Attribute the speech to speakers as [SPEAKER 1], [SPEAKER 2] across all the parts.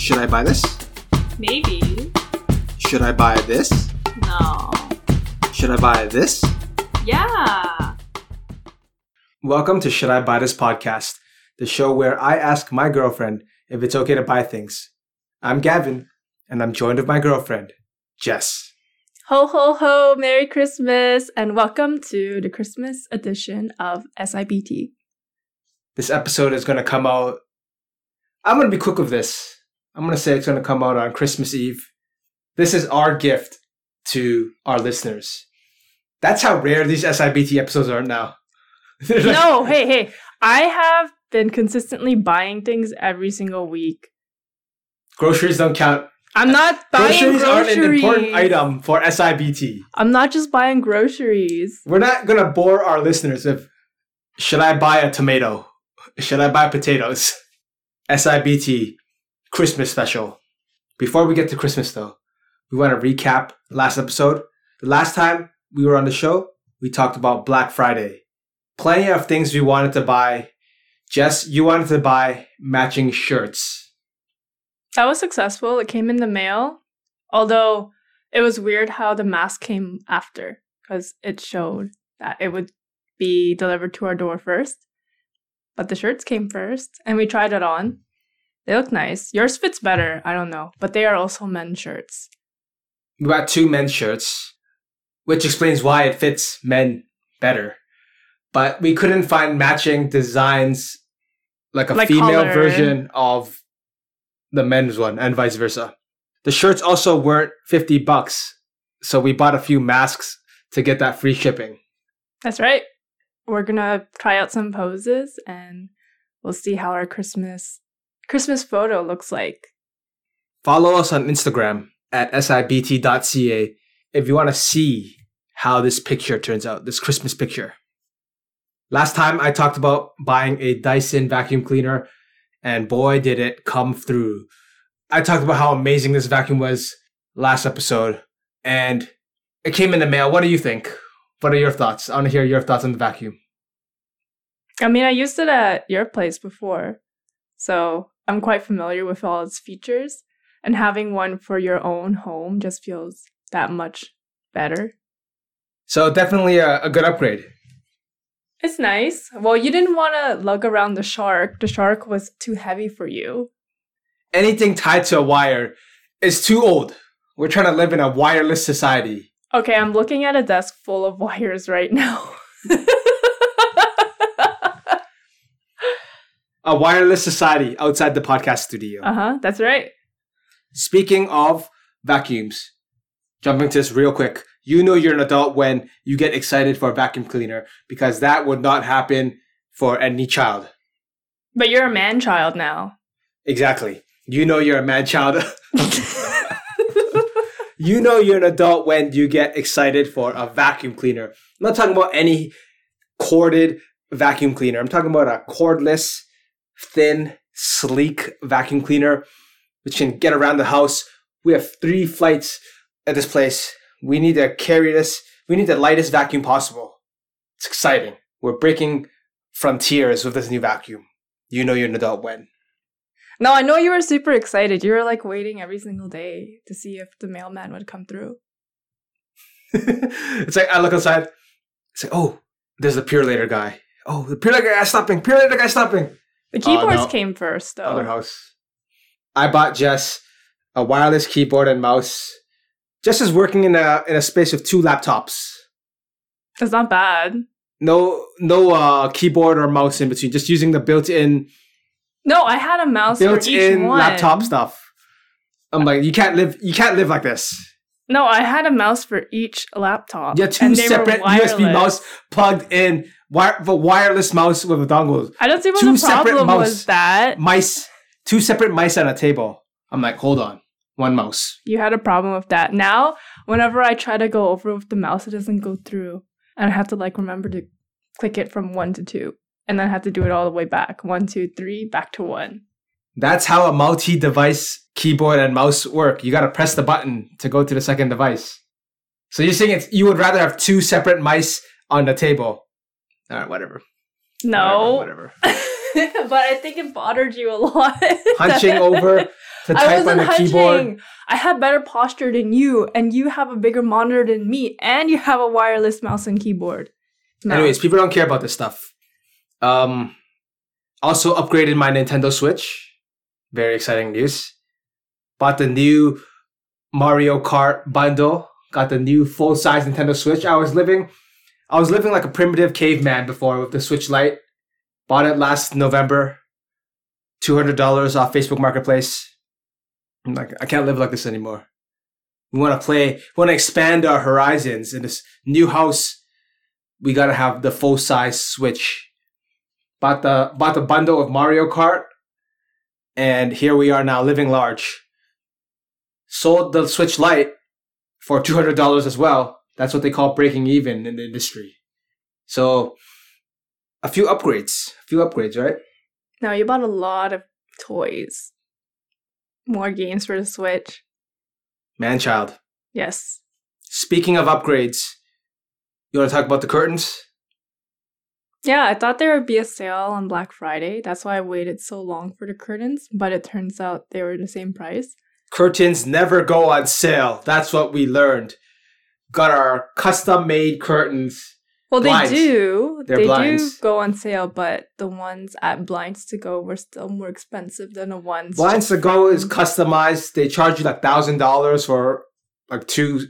[SPEAKER 1] Should I buy this?
[SPEAKER 2] Maybe.
[SPEAKER 1] Should I buy this?
[SPEAKER 2] No.
[SPEAKER 1] Should I buy this?
[SPEAKER 2] Yeah.
[SPEAKER 1] Welcome to Should I Buy This podcast, the show where I ask my girlfriend if it's okay to buy things. I'm Gavin, and I'm joined with my girlfriend, Jess.
[SPEAKER 2] Ho ho ho, Merry Christmas, and welcome to the Christmas edition of SIBT.
[SPEAKER 1] This episode is going to come out. I'm going to be quick with this. I'm going to say it's going to come out on Christmas Eve. This is our gift to our listeners. That's how rare these SIBT episodes are now. Like-
[SPEAKER 2] no, hey, hey. I have been consistently buying things every single week.
[SPEAKER 1] Groceries don't count.
[SPEAKER 2] I'm not buying
[SPEAKER 1] Groceries,
[SPEAKER 2] groceries.
[SPEAKER 1] aren't an important item for SIBT.
[SPEAKER 2] I'm not just buying groceries.
[SPEAKER 1] We're not going to bore our listeners with should I buy a tomato? Should I buy potatoes? SIBT Christmas special. Before we get to Christmas though, we want to recap last episode. The last time we were on the show, we talked about Black Friday. Plenty of things we wanted to buy. Jess, you wanted to buy matching shirts.
[SPEAKER 2] That was successful. It came in the mail. Although it was weird how the mask came after because it showed that it would be delivered to our door first. But the shirts came first and we tried it on. They look nice. Yours fits better. I don't know. But they are also men's shirts.
[SPEAKER 1] We got two men's shirts, which explains why it fits men better. But we couldn't find matching designs like a
[SPEAKER 2] Like
[SPEAKER 1] female
[SPEAKER 2] color.
[SPEAKER 1] version of the men's one and vice versa. The shirts also weren't 50 bucks. So we bought a few masks to get that free shipping.
[SPEAKER 2] That's right. We're gonna try out some poses and we'll see how our Christmas Christmas photo looks like.
[SPEAKER 1] Follow us on Instagram at sibt.ca if you want to see how this picture turns out, this Christmas picture. Last time I talked about buying a Dyson vacuum cleaner, and boy, did it come through. I talked about how amazing this vacuum was last episode, and it came in the mail. What do you think? What are your thoughts? I want to hear your thoughts on the vacuum.
[SPEAKER 2] I mean, I used it at your place before, so I'm quite familiar with all its features. And having one for your own home just feels that much better.
[SPEAKER 1] So, definitely a, a good upgrade.
[SPEAKER 2] It's nice. Well, you didn't want to lug around the shark. The shark was too heavy for you.
[SPEAKER 1] Anything tied to a wire is too old. We're trying to live in a wireless society.
[SPEAKER 2] Okay, I'm looking at a desk full of wires right now.
[SPEAKER 1] a wireless society outside the podcast studio.
[SPEAKER 2] uh huh, that's right.
[SPEAKER 1] Speaking of vacuums, jumping to this real quick. You know you're an adult when you get excited for a vacuum cleaner because that would not happen for any child.
[SPEAKER 2] But you're a man child now.
[SPEAKER 1] Exactly. You know you're a man child. you know you're an adult when you get excited for a vacuum cleaner. I'm not talking about any corded vacuum cleaner. I'm talking about a cordless, thin, sleek vacuum cleaner which can get around the house. We have three flights at this place. We need to carry this. We need the lightest vacuum possible. It's exciting. We're breaking frontiers with this new vacuum. You know you're an adult when.
[SPEAKER 2] No, I know you were super excited. You were like waiting every single day to see if the mailman would come through.
[SPEAKER 1] it's like I look outside. It's like, oh, there's the Purolator guy. Oh, the Purolator guy stopping. Purolator guy stopping.
[SPEAKER 2] The keyboards
[SPEAKER 1] no.
[SPEAKER 2] came first, though.
[SPEAKER 1] Other house. I bought Jess a wireless keyboard and mouse. Jess is working in a in a space of two laptops.
[SPEAKER 2] That's not bad.
[SPEAKER 1] No no uh, keyboard or mouse in between. Just using the built-in
[SPEAKER 2] No, I had a mouse for each
[SPEAKER 1] built-in
[SPEAKER 2] one.
[SPEAKER 1] laptop stuff. I'm like, you can't live you can't live like this.
[SPEAKER 2] No, I had a mouse for each laptop.
[SPEAKER 1] Yeah, two separate USB mouse plugged in, wire, the wireless mouse with a dongle.
[SPEAKER 2] I don't see what
[SPEAKER 1] two
[SPEAKER 2] the problem
[SPEAKER 1] mouse.
[SPEAKER 2] was that.
[SPEAKER 1] Mice, two separate mice on a table. I'm like, hold on, one mouse.
[SPEAKER 2] You had a problem with that. Now, whenever I try to go over with the mouse, it doesn't go through. And I have to like remember to click it from one to two. And then I have to do it all the way back. One, two, three, back to one.
[SPEAKER 1] That's how a multi-device keyboard and mouse work. You got to press the button to go to the second device. So you're saying it's, you would rather have two separate mice on the table? All right, whatever.
[SPEAKER 2] No.
[SPEAKER 1] Whatever. whatever.
[SPEAKER 2] but I think it bothered you a lot.
[SPEAKER 1] Hunching over to type on
[SPEAKER 2] wasn't
[SPEAKER 1] the
[SPEAKER 2] hunching.
[SPEAKER 1] keyboard.
[SPEAKER 2] I have better posture than you, and you have a bigger monitor than me, and you have a wireless mouse and keyboard. No.
[SPEAKER 1] Anyways, people don't care about this stuff. Um, also upgraded my Nintendo Switch. Very exciting news. Bought the new Mario Kart bundle. Got the new full size Nintendo Switch. I was living, I was living like a primitive caveman before with the Switch Lite. Bought it last November. Two hundred dollars off Facebook Marketplace. I'm like, I can't live like this anymore. We want to play. We want to expand our horizons in this new house we gotta have the full size Switch. Bought the bought the bundle of Mario Kart, and here we are now living large. Sold the Switch Lite for two hundred dollars as well. That's what they call breaking even in the industry. So, a few upgrades, a few upgrades, right?
[SPEAKER 2] No, you bought a lot of toys. More games for the Switch.
[SPEAKER 1] Man, child.
[SPEAKER 2] Yes.
[SPEAKER 1] Speaking of upgrades, you want to talk about the curtains?
[SPEAKER 2] Yeah, I thought there would be a sale on Black Friday. That's why I waited so long for the curtains, but it turns out they were the same price.
[SPEAKER 1] Curtains never go on sale. That's what we learned. Got our custom made curtains.
[SPEAKER 2] Well,
[SPEAKER 1] Blinds.
[SPEAKER 2] they do.
[SPEAKER 1] They're
[SPEAKER 2] they
[SPEAKER 1] blinds.
[SPEAKER 2] do go on sale, but the ones at Blinds to Go were still more expensive than the ones.
[SPEAKER 1] Blinds to go is customized. They charge you like thousand dollars for like two.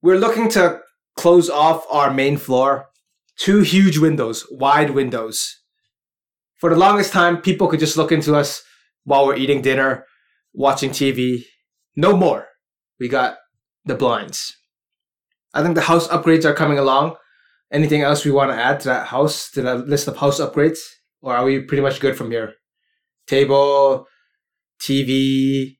[SPEAKER 1] We're looking to close off our main floor. Two huge windows, wide windows. For the longest time, people could just look into us while we're eating dinner, watching TV. No more. We got the blinds. I think the house upgrades are coming along. Anything else we want to add to that house, to that list of house upgrades? Or are we pretty much good from here? Table, TV.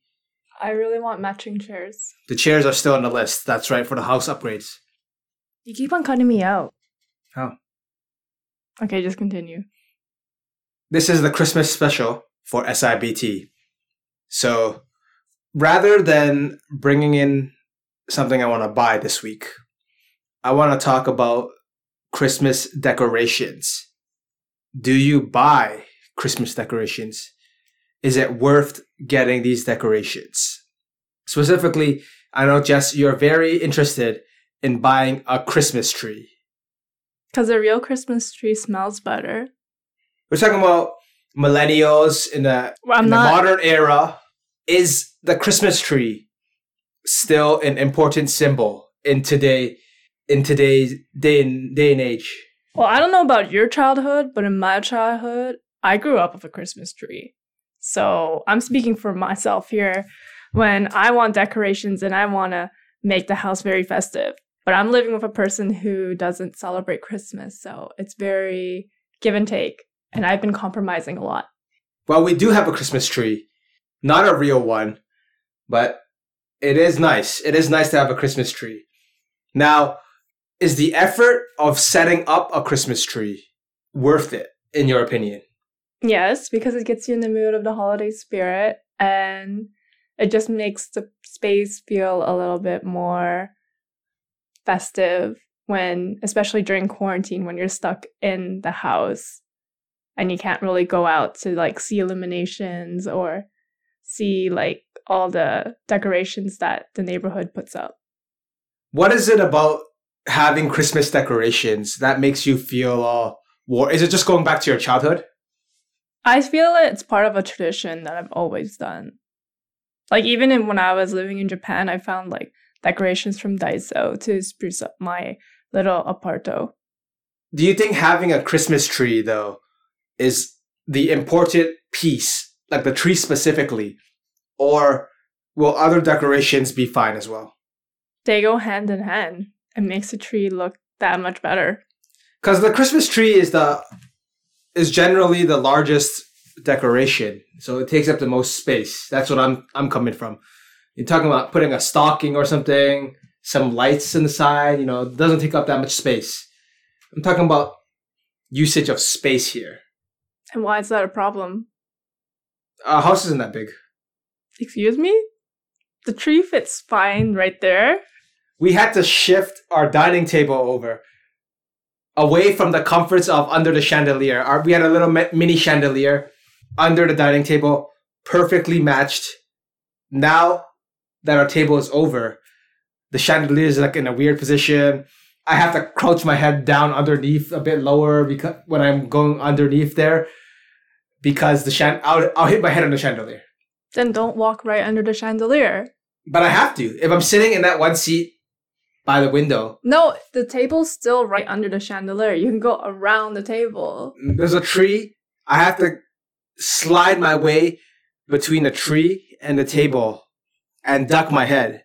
[SPEAKER 2] I really want matching chairs.
[SPEAKER 1] The chairs are still on the list. That's right, for the house upgrades.
[SPEAKER 2] You keep on cutting me out.
[SPEAKER 1] How?
[SPEAKER 2] Okay, just continue.
[SPEAKER 1] This is the Christmas special for SIBT. So rather than bringing in something I want to buy this week, I want to talk about Christmas decorations. Do you buy Christmas decorations? Is it worth getting these decorations? Specifically, I know, Jess, you're very interested in buying a Christmas tree.
[SPEAKER 2] Because a real Christmas tree smells better.
[SPEAKER 1] We're talking about millennials in the,
[SPEAKER 2] Well,
[SPEAKER 1] in the
[SPEAKER 2] not.
[SPEAKER 1] modern era. Is the Christmas tree still an important symbol in today in today's day and day and age?
[SPEAKER 2] Well, I don't know about your childhood, but in my childhood, I grew up with a Christmas tree. So I'm speaking for myself here. When I want decorations and I want to make the house very festive, but I'm living with a person who doesn't celebrate Christmas. So it's very give and take. And I've been compromising a lot.
[SPEAKER 1] Well, we do have a Christmas tree. Not a real one, but it is nice. It is nice to have a Christmas tree. Now, is the effort of setting up a Christmas tree worth it, in your opinion?
[SPEAKER 2] Yes, because it gets you in the mood of the holiday spirit and it just makes the space feel a little bit more festive when especially during quarantine when you're stuck in the house and you can't really go out to like see illuminations or see like all the decorations that the neighborhood puts up.
[SPEAKER 1] What is it about having Christmas decorations that makes you feel uh, war? Is it just going back to your childhood?
[SPEAKER 2] I feel it's part of a tradition that I've always done. Like even in, when I was living in Japan, I found like decorations from Daiso to spruce up my little aparto.
[SPEAKER 1] Do you think having a Christmas tree though is the important piece, like the tree specifically, or will other decorations be fine as well?
[SPEAKER 2] They go hand in hand. It makes the tree look that much better.
[SPEAKER 1] Because the Christmas tree is the is generally the largest decoration, so it takes up the most space. That's what I'm I'm coming from. You're talking about putting a stocking or something, some lights in the side. You know, it doesn't take up that much space. I'm talking about usage of space here.
[SPEAKER 2] And why is that a problem?
[SPEAKER 1] Our house isn't that big.
[SPEAKER 2] Excuse me? The tree fits fine right there.
[SPEAKER 1] We had to shift our dining table over away from the comforts of under the chandelier. Our, we had a little mini chandelier under the dining table. perfectly matched. Now that our table is over, the chandelier is like in a weird position. I have to crouch my head down underneath a bit lower because when I'm going underneath there, because the chan I'll, I'll hit my head on the chandelier.
[SPEAKER 2] Then don't walk right under the chandelier.
[SPEAKER 1] But I have to. If I'm sitting in that one seat by the window,
[SPEAKER 2] No, the table's still right under the chandelier. You can go around the table.
[SPEAKER 1] there's a tree. I have to slide my way between the tree and the table and duck my head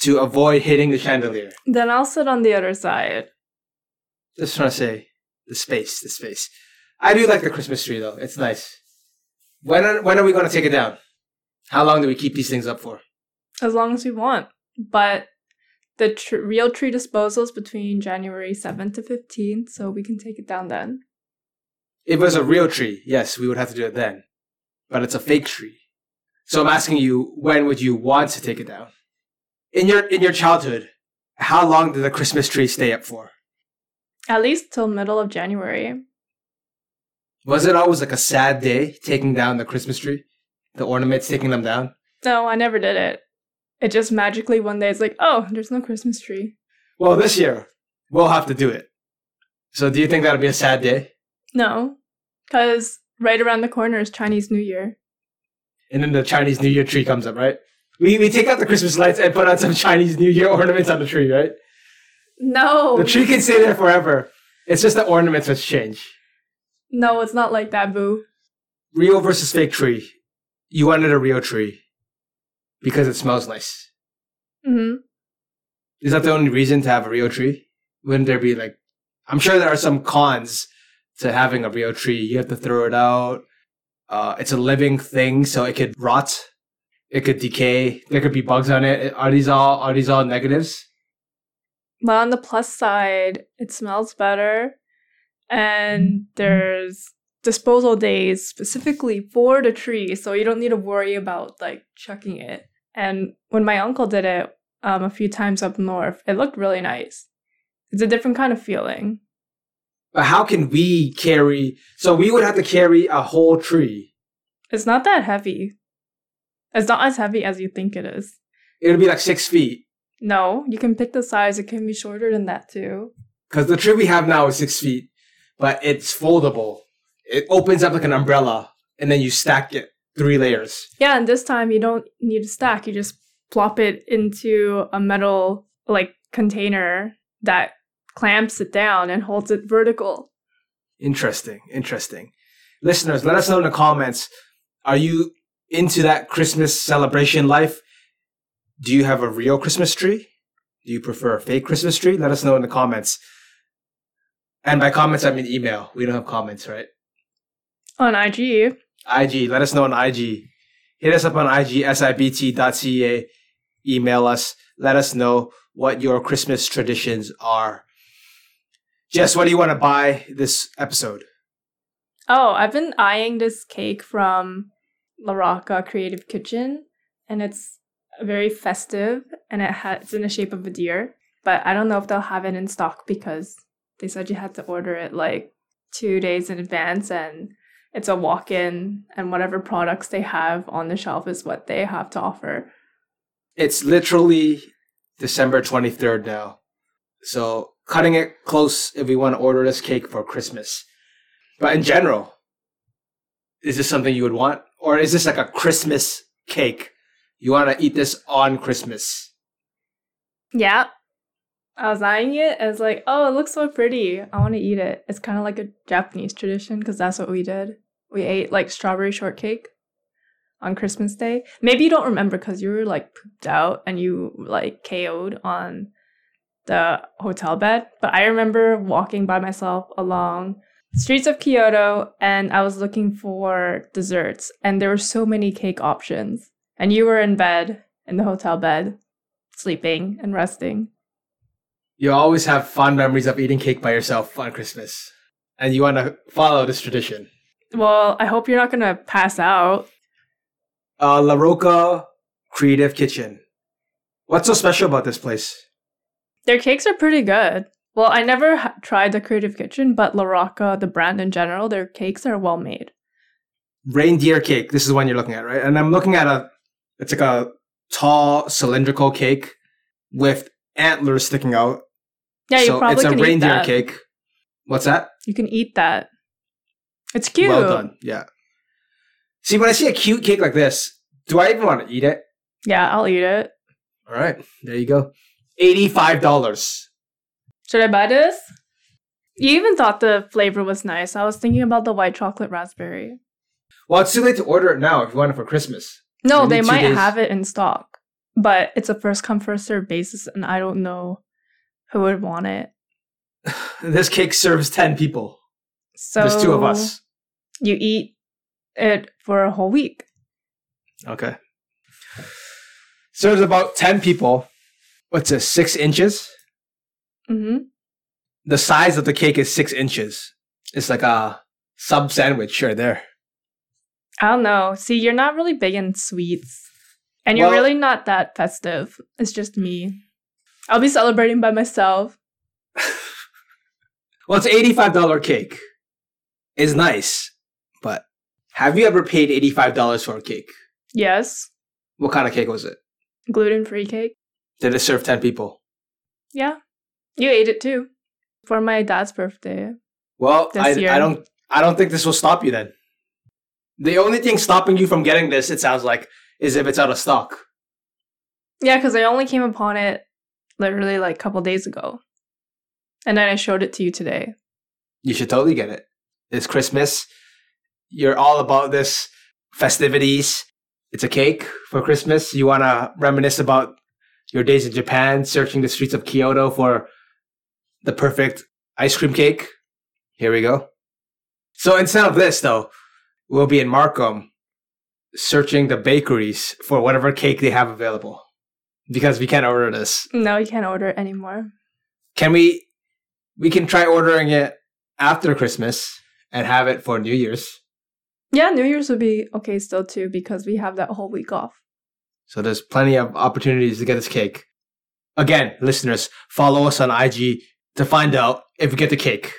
[SPEAKER 1] to avoid hitting the chandelier.
[SPEAKER 2] Then I'll sit on the other side.
[SPEAKER 1] Just trying to say the space, the space. I do like the Christmas tree though. It's nice. When are, when are we going to take it down? How long do we keep these things up for?
[SPEAKER 2] as long as we want. But the tr- real tree disposal is between January 7th to 15th, so we can take it down then.
[SPEAKER 1] If it was a real tree, yes, we would have to do it then. But it's a fake tree. So I'm asking you, when would you want to take it down? In your in your childhood, how long did the Christmas tree stay up for?
[SPEAKER 2] At least till middle of January.
[SPEAKER 1] Was it always like a sad day taking down the Christmas tree? The ornaments taking them down?
[SPEAKER 2] No, I never did it. It just magically one day it's like, oh, there's no Christmas tree.
[SPEAKER 1] Well, this year we'll have to do it. So do you think that'll be a sad day?
[SPEAKER 2] No, because right around the corner is Chinese New Year.
[SPEAKER 1] And then the Chinese New Year tree comes up, right? We we take out the Christmas lights and put on some Chinese New Year ornaments on the tree, right?
[SPEAKER 2] No,
[SPEAKER 1] The tree can stay there forever. It's just the ornaments which change.
[SPEAKER 2] no, it's not like that, boo.
[SPEAKER 1] Real versus fake tree. You wanted a real tree because it smells nice.
[SPEAKER 2] hmm
[SPEAKER 1] Is that the only reason to have a real tree? Wouldn't there be like? I'm sure there are some cons to having a real tree. You have to throw it out. Uh, it's a living thing, so it could rot. It could decay. There could be bugs on it. Are these all are these all negatives?
[SPEAKER 2] But on the plus side, it smells better, and there's disposal days specifically for the tree, so you don't need to worry about like chucking it. And when my uncle did it um, a few times up north, it looked really nice. It's a different kind of feeling.
[SPEAKER 1] But how can we carry? So we would have to carry a whole tree.
[SPEAKER 2] It's not that heavy. It's not as heavy as you think it is.
[SPEAKER 1] It'll be like six feet
[SPEAKER 2] No, you can pick the size. It can be shorter than that too.
[SPEAKER 1] because the tree we have now is six feet, but it's foldable. It opens up like an umbrella, and then you stack it three layers.
[SPEAKER 2] Yeah, and this time you don't need to stack. You just plop it into a metal like container that clamps it down and holds it vertical.
[SPEAKER 1] Interesting, interesting. Listeners, let us know in the comments. Are you into that Christmas celebration life? Do you have a real Christmas tree? Do you prefer a fake Christmas tree? Let us know in the comments. And by comments, I mean email. We don't have comments, right?
[SPEAKER 2] On IG,
[SPEAKER 1] IG. Let us know on IG. Hit us up on IG, sibt.ca. Email us. Let us know what your Christmas traditions are. Jess, what do you want to buy this episode?
[SPEAKER 2] Oh, I've been eyeing this cake from La Rocca Creative Kitchen, and it's very festive, and it ha- it's in the shape of a deer. But I don't know if they'll have it in stock because they said you had to order it like two days in advance, and it's a walk-in, and whatever products they have on the shelf is what they have to offer.
[SPEAKER 1] It's literally December 23rd now. So cutting it close if we want to order this cake for Christmas. But in general, is this something you would want? Or is this like a Christmas cake? You want to eat this on Christmas?
[SPEAKER 2] Yeah. I was eyeing it. I was like, oh, it looks so pretty. I want to eat it. It's kind of like a Japanese tradition because that's what we did. We ate like strawberry shortcake on Christmas Day. Maybe you don't remember because you were like pooped out and you like KO'd on the hotel bed. But I remember walking by myself along streets of Kyoto and I was looking for desserts and there were so many cake options. And you were in bed, in the hotel bed, sleeping and resting.
[SPEAKER 1] You always have fond memories of eating cake by yourself on Christmas. And you want to follow this tradition.
[SPEAKER 2] Well, I hope you're not gonna pass out.
[SPEAKER 1] Uh, La Rocca Creative Kitchen. What's so special about this place?
[SPEAKER 2] Their cakes are pretty good. Well, I never ha- tried the Creative Kitchen, but La Rocca, the brand in general, their cakes are well made.
[SPEAKER 1] reindeer cake. This is one you're looking at, right? And I'm looking at a, it's like a tall cylindrical cake with antlers sticking out.
[SPEAKER 2] Yeah, you
[SPEAKER 1] so
[SPEAKER 2] probably
[SPEAKER 1] it's a
[SPEAKER 2] can eat
[SPEAKER 1] reindeer
[SPEAKER 2] that.
[SPEAKER 1] cake. What's that?
[SPEAKER 2] You can eat that. It's cute.
[SPEAKER 1] Well done. Yeah. See, when I see a cute cake like this, do I even want to eat it?
[SPEAKER 2] Yeah, I'll eat it.
[SPEAKER 1] All right, there you go. Eighty-five dollars.
[SPEAKER 2] Should I buy this? You even thought the flavor was nice. I was thinking about the white chocolate raspberry.
[SPEAKER 1] Well, it's too late to order it now if you want it for Christmas.
[SPEAKER 2] No, they might
[SPEAKER 1] days.
[SPEAKER 2] have it in stock, but it's a first come first serve basis, and I don't know who would want it.
[SPEAKER 1] This cake serves ten people.
[SPEAKER 2] So
[SPEAKER 1] There's two of us.
[SPEAKER 2] You eat it for a whole week.
[SPEAKER 1] Okay. Serves about ten people. What's this? Six inches.
[SPEAKER 2] hmm
[SPEAKER 1] The size of the cake is six inches. It's like a sub sandwich right there.
[SPEAKER 2] I don't know. See, you're not really big in sweets, and you're
[SPEAKER 1] Well-
[SPEAKER 2] really not that festive. It's just me. I'll be celebrating by myself.
[SPEAKER 1] Well, it's eighty-five dollar cake. It's nice, but have you ever paid eighty-five dollars for a cake?
[SPEAKER 2] Yes,
[SPEAKER 1] What kind of cake was it?
[SPEAKER 2] gluten free cake.
[SPEAKER 1] Did it serve ten people?
[SPEAKER 2] Yeah, you ate it too for my dad's birthday.
[SPEAKER 1] Well, I. I don't. I don't think this will stop you then. The only thing stopping you from getting this, it sounds like, is if it's out of stock.
[SPEAKER 2] Yeah, because I only came upon it literally like a couple days ago, and then I showed it to you today.
[SPEAKER 1] You should totally get it. It's Christmas. You're all about this festivities. It's a cake for Christmas. You want to reminisce about your days in Japan, searching the streets of Kyoto for the perfect ice cream cake. Here we go. So instead of this, though, we'll be in Markham searching the bakeries for whatever cake they have available because we can't order this.
[SPEAKER 2] No, you can't order it anymore.
[SPEAKER 1] Can we? We can try ordering it after Christmas and have it for New Year's.
[SPEAKER 2] Yeah, New Year's would be okay still too because we have that whole week off.
[SPEAKER 1] So there's plenty of opportunities to get this cake. Again, listeners, follow us on IG to find out if we get the cake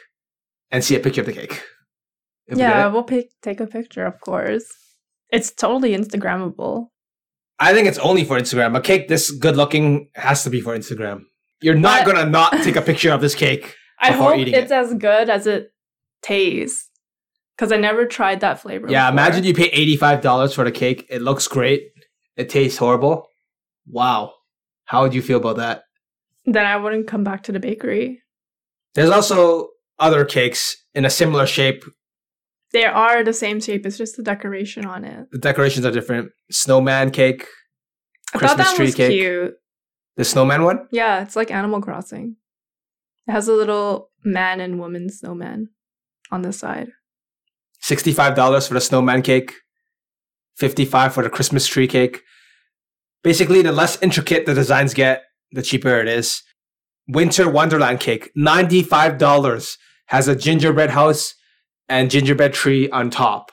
[SPEAKER 1] and see a picture of the cake. If
[SPEAKER 2] yeah,
[SPEAKER 1] it.
[SPEAKER 2] we'll pick, take a picture, of course. It's totally Instagrammable.
[SPEAKER 1] I think it's only for Instagram. A cake this good looking has to be for Instagram. You're not
[SPEAKER 2] But-
[SPEAKER 1] gonna not take a picture of this cake.
[SPEAKER 2] I
[SPEAKER 1] Before
[SPEAKER 2] hope it's
[SPEAKER 1] it.
[SPEAKER 2] as good as it tastes because I never tried that flavor.
[SPEAKER 1] Yeah,
[SPEAKER 2] before.
[SPEAKER 1] imagine you pay $85 for the cake. It looks great. It tastes horrible. Wow. How would you feel about that?
[SPEAKER 2] Then I wouldn't come back to the bakery.
[SPEAKER 1] There's also other cakes in a similar shape.
[SPEAKER 2] They are the same shape. It's just the decoration on it.
[SPEAKER 1] The decorations are different. Snowman cake,
[SPEAKER 2] I thought
[SPEAKER 1] Christmas
[SPEAKER 2] that
[SPEAKER 1] tree
[SPEAKER 2] was
[SPEAKER 1] cake.
[SPEAKER 2] cute.
[SPEAKER 1] The snowman one?
[SPEAKER 2] Yeah, it's like Animal Crossing. It has a little man and woman snowman on the side.
[SPEAKER 1] $65 for the snowman cake. 55 for the Christmas tree cake. Basically, the less intricate the designs get, the cheaper it is. Winter Wonderland cake, $95. Has a gingerbread house and gingerbread tree on top.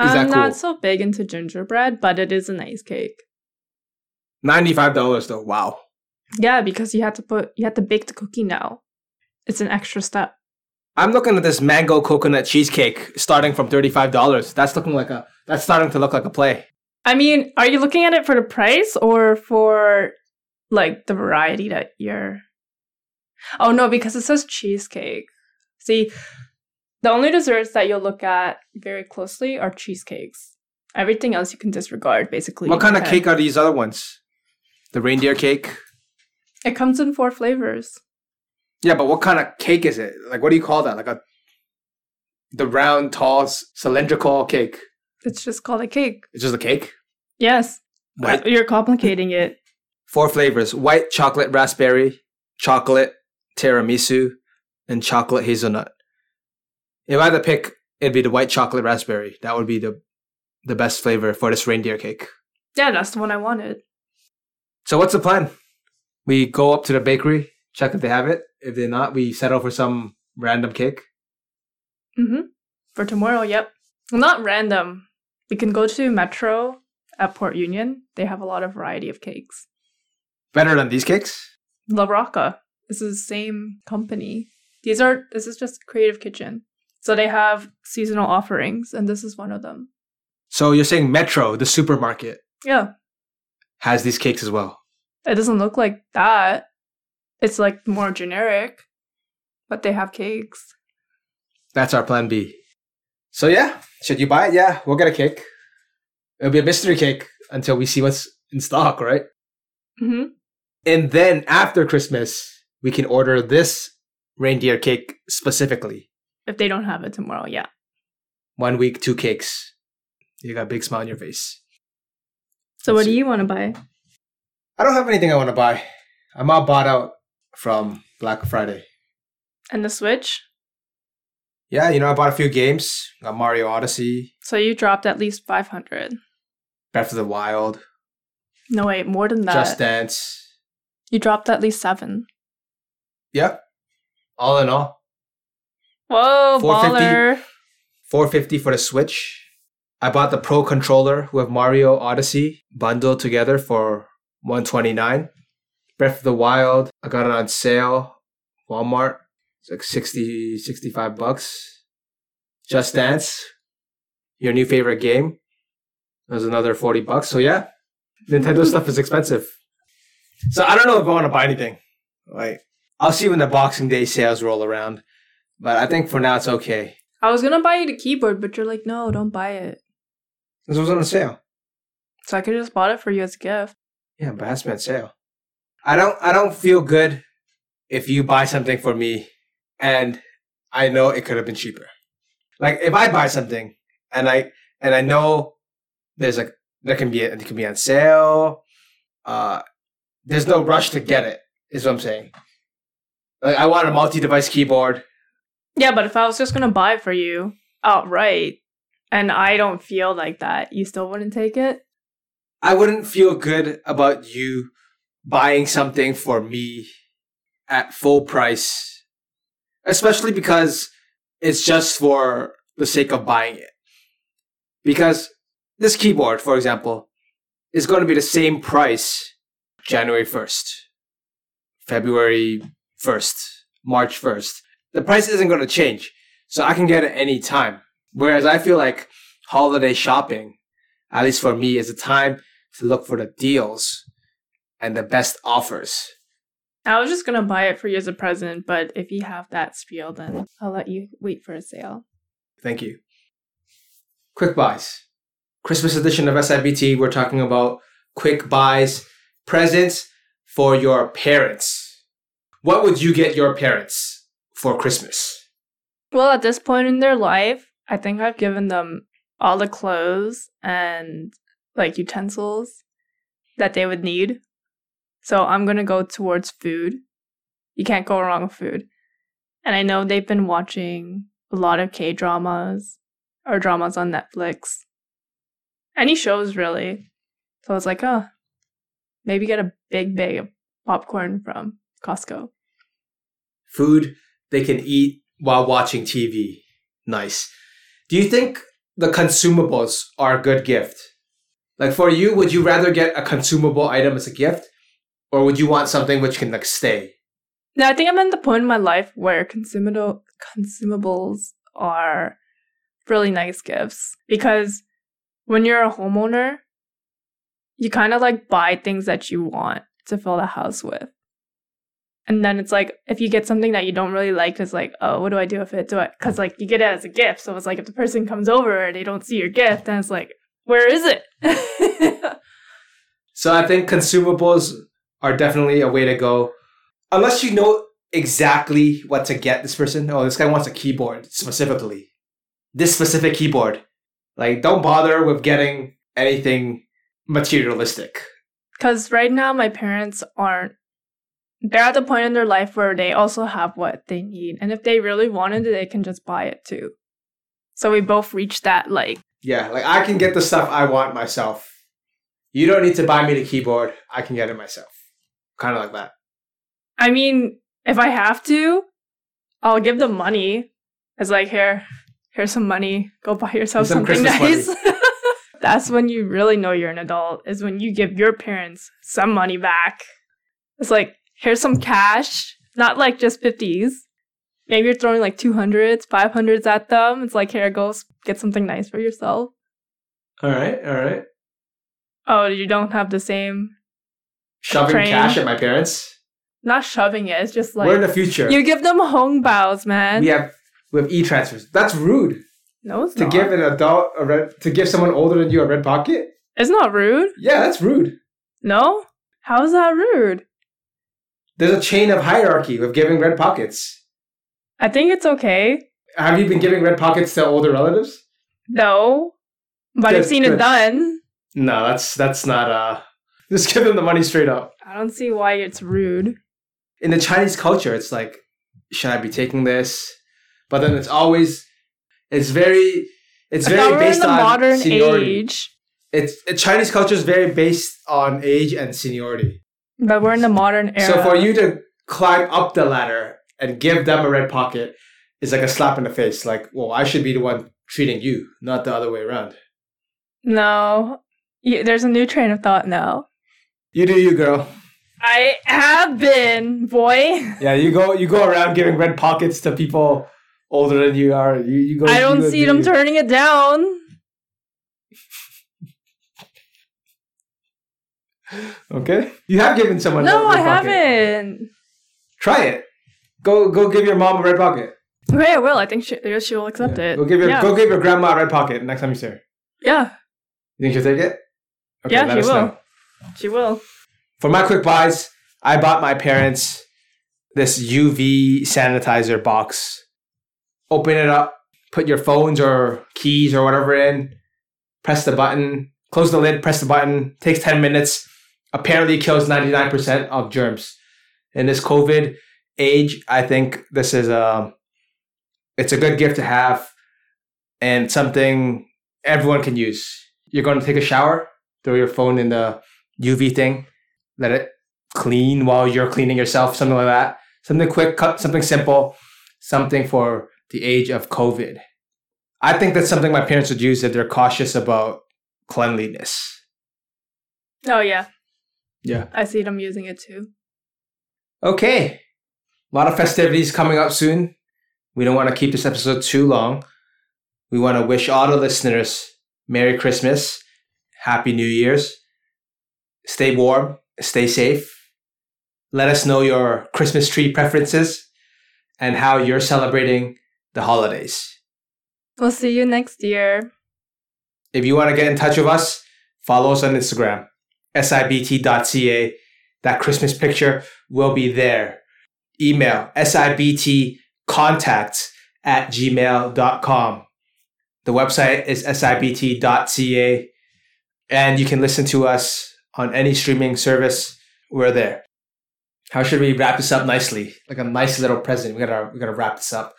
[SPEAKER 1] Is that
[SPEAKER 2] I'm not
[SPEAKER 1] cool?
[SPEAKER 2] so big into gingerbread, but it is a nice cake.
[SPEAKER 1] $95 though. Wow.
[SPEAKER 2] Yeah, because you had to put you had to bake the cookie now. It's an extra step.
[SPEAKER 1] I'm looking at this mango coconut cheesecake starting from $35. That's looking like a that's starting to look like a play.
[SPEAKER 2] I mean, are you looking at it for the price or for like the variety that you're Oh no, because it says cheesecake. See, the only desserts that you'll look at very closely are cheesecakes. Everything else you can disregard basically.
[SPEAKER 1] What kind of cake are these other ones? The reindeer cake?
[SPEAKER 2] It comes in four flavors.
[SPEAKER 1] Yeah, but what kind of cake is it? Like, what do you call that? Like a the round, tall, cylindrical cake.
[SPEAKER 2] It's just called a cake.
[SPEAKER 1] It's just a cake.
[SPEAKER 2] Yes.
[SPEAKER 1] Uh, white,
[SPEAKER 2] You're complicating it.
[SPEAKER 1] four flavors: white chocolate raspberry, chocolate tiramisu, and chocolate hazelnut. If I had to pick, it'd be the white chocolate raspberry. That would be the the best flavor for this reindeer cake.
[SPEAKER 2] Yeah, that's the one I wanted.
[SPEAKER 1] So what's the plan? We go up to the bakery, check if they have it. If they're not, we settle for some random cake.
[SPEAKER 2] Mm-hmm. For tomorrow, yep. Well, not random. We can go to Metro at Port Union. They have a lot of variety of cakes.
[SPEAKER 1] Better than these cakes?
[SPEAKER 2] La Rocca. This is the same company. These are this is just Creative Kitchen. So they have seasonal offerings, and this is one of them.
[SPEAKER 1] So you're saying Metro, the supermarket,
[SPEAKER 2] Yeah.
[SPEAKER 1] has these cakes as well.
[SPEAKER 2] It doesn't look like that. It's like more generic, but they have cakes.
[SPEAKER 1] That's our plan B. So yeah, should you buy it? Yeah, we'll get a cake. It'll be a mystery cake until we see what's in stock, right?
[SPEAKER 2] hmm
[SPEAKER 1] And then after Christmas, we can order this reindeer cake specifically.
[SPEAKER 2] If they don't have it tomorrow, yeah.
[SPEAKER 1] One week, two cakes. You got a big smile on your face.
[SPEAKER 2] So what do you want to buy?
[SPEAKER 1] I don't have anything I want to buy. I'm all bought out from Black Friday.
[SPEAKER 2] And the Switch?
[SPEAKER 1] Yeah, you know, I bought a few games. Got Mario Odyssey,
[SPEAKER 2] So you dropped at least 500.
[SPEAKER 1] Breath of the Wild,
[SPEAKER 2] No, wait, more than that.
[SPEAKER 1] Just Dance.
[SPEAKER 2] You dropped at least seven.
[SPEAKER 1] Yep. All in all,
[SPEAKER 2] Whoa,
[SPEAKER 1] 450.
[SPEAKER 2] baller.
[SPEAKER 1] 450 for the Switch. I bought the Pro controller with Mario Odyssey bundled together for 129. Breath of the Wild, I got it on sale. Walmart. It's like 60 65 bucks. Just Dance, your new favorite game. There's another 40 bucks. So yeah, Nintendo stuff is expensive. So I don't know if I want to buy anything. Like I'll see when the Boxing Day sales roll around. But I think for now it's okay.
[SPEAKER 2] I was gonna buy you the keyboard, but you're like, no, don't buy it.
[SPEAKER 1] This was on sale.
[SPEAKER 2] So I could just bought it for you as a gift.
[SPEAKER 1] Yeah, but that's been sale. I don't I don't feel good if you buy something for me and I know it could have been cheaper. Like if I buy something and I and I know there's like there can be it can be on sale, uh there's no rush to get it, is what I'm saying. Like I want a multi-device keyboard.
[SPEAKER 2] Yeah, but if I was just gonna buy it for you outright, and I don't feel like that, you still wouldn't take it?
[SPEAKER 1] I wouldn't feel good about you buying something for me at full price, especially because it's just for the sake of buying it. Because this keyboard, for example, is going to be the same price January 1st, February 1st, March 1st. The price isn't going to change. So I can get it any time. Whereas I feel like holiday shopping, at least for me, is a time to look for the deals and the best offers.
[SPEAKER 2] I was just gonna buy it for you as a present, but if you have that spiel, then I'll let you wait for a sale.
[SPEAKER 1] Thank you. Quick buys. Christmas edition of SIBT, we're talking about quick buys, presents for your parents. What would you get your parents for Christmas?
[SPEAKER 2] Well, at this point in their life, I think I've given them all the clothes and like utensils that they would need. So I'm gonna go towards food. You can't go wrong with food. And I know they've been watching a lot of K dramas or dramas on Netflix. Any shows really. So I was like, oh, maybe get a big bag of popcorn from Costco.
[SPEAKER 1] Food they can eat while watching TV. Nice. Do you think the consumables are a good gift? Like for you, would you rather get a consumable item as a gift? Or would you want something which can like stay?
[SPEAKER 2] Now I think I'm at the point in my life where consumable consumables are really nice gifts because when you're a homeowner, you kind of like buy things that you want to fill the house with. And then it's like if you get something that you don't really like, it's like, oh, what do I do with it? Do I? Because like you get it as a gift, so it's like if the person comes over and they don't see your gift, then it's like, where is it?
[SPEAKER 1] So I think consumables are definitely a way to go. Unless you know exactly what to get this person. Oh, this guy wants a keyboard specifically. This specific keyboard. Like, don't bother with getting anything materialistic.
[SPEAKER 2] Because right now, my parents aren't. They're at the point in their life where they also have what they need. And if they really wanted it, they can just buy it too. So we both reached that, like,
[SPEAKER 1] Yeah, like I can get the stuff I want myself. You don't need to buy me the keyboard. I can get it myself. Kind of like that.
[SPEAKER 2] I mean, if I have to, I'll give them money. It's like, here, here's some money. Go buy yourself
[SPEAKER 1] Some
[SPEAKER 2] something
[SPEAKER 1] Christmas
[SPEAKER 2] nice. That's when you really know you're an adult, is when you give your parents some money back. It's like, here's some cash, not like just 50s. Maybe you're throwing like 200s, 500s at them. It's like, here, go s- get something nice for yourself.
[SPEAKER 1] All right, all right.
[SPEAKER 2] Oh, you don't have the same.
[SPEAKER 1] Shoving
[SPEAKER 2] Train.
[SPEAKER 1] cash at my parents.
[SPEAKER 2] Not shoving it. It's just like.
[SPEAKER 1] We're in the future.
[SPEAKER 2] you give them hong baos, man.
[SPEAKER 1] we have we have e transfers. That's rude
[SPEAKER 2] No, it's
[SPEAKER 1] to
[SPEAKER 2] not.
[SPEAKER 1] give an adult a red to give someone older than you a red pocket.
[SPEAKER 2] It's not rude.
[SPEAKER 1] Yeah, that's rude.
[SPEAKER 2] No. How is that rude?
[SPEAKER 1] There's a chain of hierarchy with giving red pockets.
[SPEAKER 2] I think it's okay.
[SPEAKER 1] Have you been giving red pockets to older relatives?
[SPEAKER 2] No, but I've seen
[SPEAKER 1] good.
[SPEAKER 2] it done.
[SPEAKER 1] No, that's that's not uh just give them the money straight up.
[SPEAKER 2] I don't see why it's rude.
[SPEAKER 1] In the Chinese culture, it's like, should I be taking this? But then it's always it's very it's
[SPEAKER 2] I
[SPEAKER 1] very based
[SPEAKER 2] the
[SPEAKER 1] on
[SPEAKER 2] modern
[SPEAKER 1] seniority.
[SPEAKER 2] age,
[SPEAKER 1] It's it, Chinese culture is very based on age and seniority.
[SPEAKER 2] But we're in the modern era.
[SPEAKER 1] So for you to climb up the ladder and give them a red pocket is like a slap in the face. Like, well, I should be the one treating you, not the other way around.
[SPEAKER 2] no, Yeah, there's a new train of thought now.
[SPEAKER 1] You do you, girl.
[SPEAKER 2] I have been, boy.
[SPEAKER 1] Yeah, you go you go around giving red pockets to people older than you are. You, you go.
[SPEAKER 2] I don't see them
[SPEAKER 1] you.
[SPEAKER 2] turning it down.
[SPEAKER 1] Okay, you have given someone. a
[SPEAKER 2] No, I
[SPEAKER 1] pocket.
[SPEAKER 2] haven't.
[SPEAKER 1] Try it. Go go give your mom a red pocket.
[SPEAKER 2] Okay, I will. I think she, she will accept
[SPEAKER 1] Yeah.
[SPEAKER 2] it.
[SPEAKER 1] Go give your
[SPEAKER 2] yeah.
[SPEAKER 1] go give your grandma a red pocket next time you see her.
[SPEAKER 2] yeah,
[SPEAKER 1] You think she'll take it?
[SPEAKER 2] Yeah, she will.
[SPEAKER 1] know.
[SPEAKER 2] she will.
[SPEAKER 1] For my quick buys, I bought my parents this UV sanitizer box. Open it up, put your phones or keys or whatever in, press the button, close the lid, press the button, takes 10 minutes. Apparently kills 99% of germs. In this COVID age, I think this is a it's a good gift to have and something everyone can use. You're going to take a shower, throw your phone in the UV thing, let it clean while you're cleaning yourself, something like that. Something quick, something simple, something for the age of COVID. I think that's something my parents would use if they're cautious about cleanliness.
[SPEAKER 2] Oh yeah,
[SPEAKER 1] Yeah.
[SPEAKER 2] I see them using it too.
[SPEAKER 1] Okay. A lot of festivities coming up soon. We don't want to keep this episode too long. We want to wish all the listeners Merry Christmas, Happy New Year's. Stay warm, stay safe. Let us know your Christmas tree preferences and how you're celebrating the holidays.
[SPEAKER 2] We'll see you next year.
[SPEAKER 1] If you want to get in touch with us, follow us on Instagram, sibt.ca. That Christmas picture will be there. Email sibtcontacts at gmail.com. The website is sibt.ca. And you can listen to us on any streaming service. We're there. How should we wrap this up nicely? Like a nice little present. We gotta we gotta wrap this up.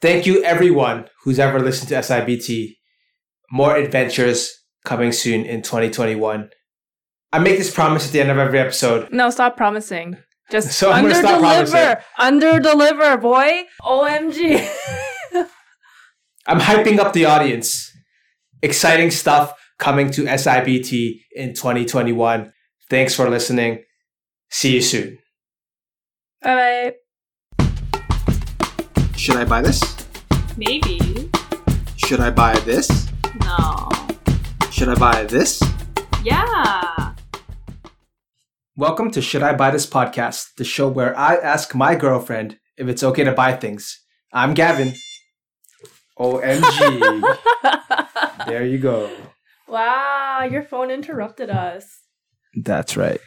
[SPEAKER 1] Thank you everyone who's ever listened to SIBT. More adventures coming soon in 2021. I make this promise at the end of every episode.
[SPEAKER 2] No, stop promising. Just
[SPEAKER 1] So
[SPEAKER 2] under
[SPEAKER 1] gonna
[SPEAKER 2] deliver. Under deliver, boy. OMG.
[SPEAKER 1] I'm hyping up the audience. Exciting stuff coming to SIBT in 2021. Thanks for listening. See you soon.
[SPEAKER 2] Bye bye.
[SPEAKER 1] Should I buy this?
[SPEAKER 2] Maybe.
[SPEAKER 1] Should I buy this?
[SPEAKER 2] No.
[SPEAKER 1] Should I buy this?
[SPEAKER 2] Yeah.
[SPEAKER 1] Welcome to Should I Buy This podcast, the show where I ask my girlfriend if it's okay to buy things. I'm Gavin. OMG. there you go.
[SPEAKER 2] wow, your phone interrupted us.
[SPEAKER 1] That's right.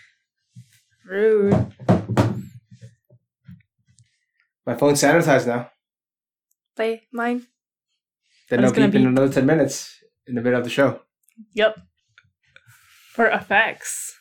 [SPEAKER 2] Rude.
[SPEAKER 1] My phone's sanitized now.
[SPEAKER 2] Play mine.
[SPEAKER 1] Then
[SPEAKER 2] But
[SPEAKER 1] no
[SPEAKER 2] it's gonna
[SPEAKER 1] beep in another 10 minutes in the middle of the show.
[SPEAKER 2] Yep. For effects.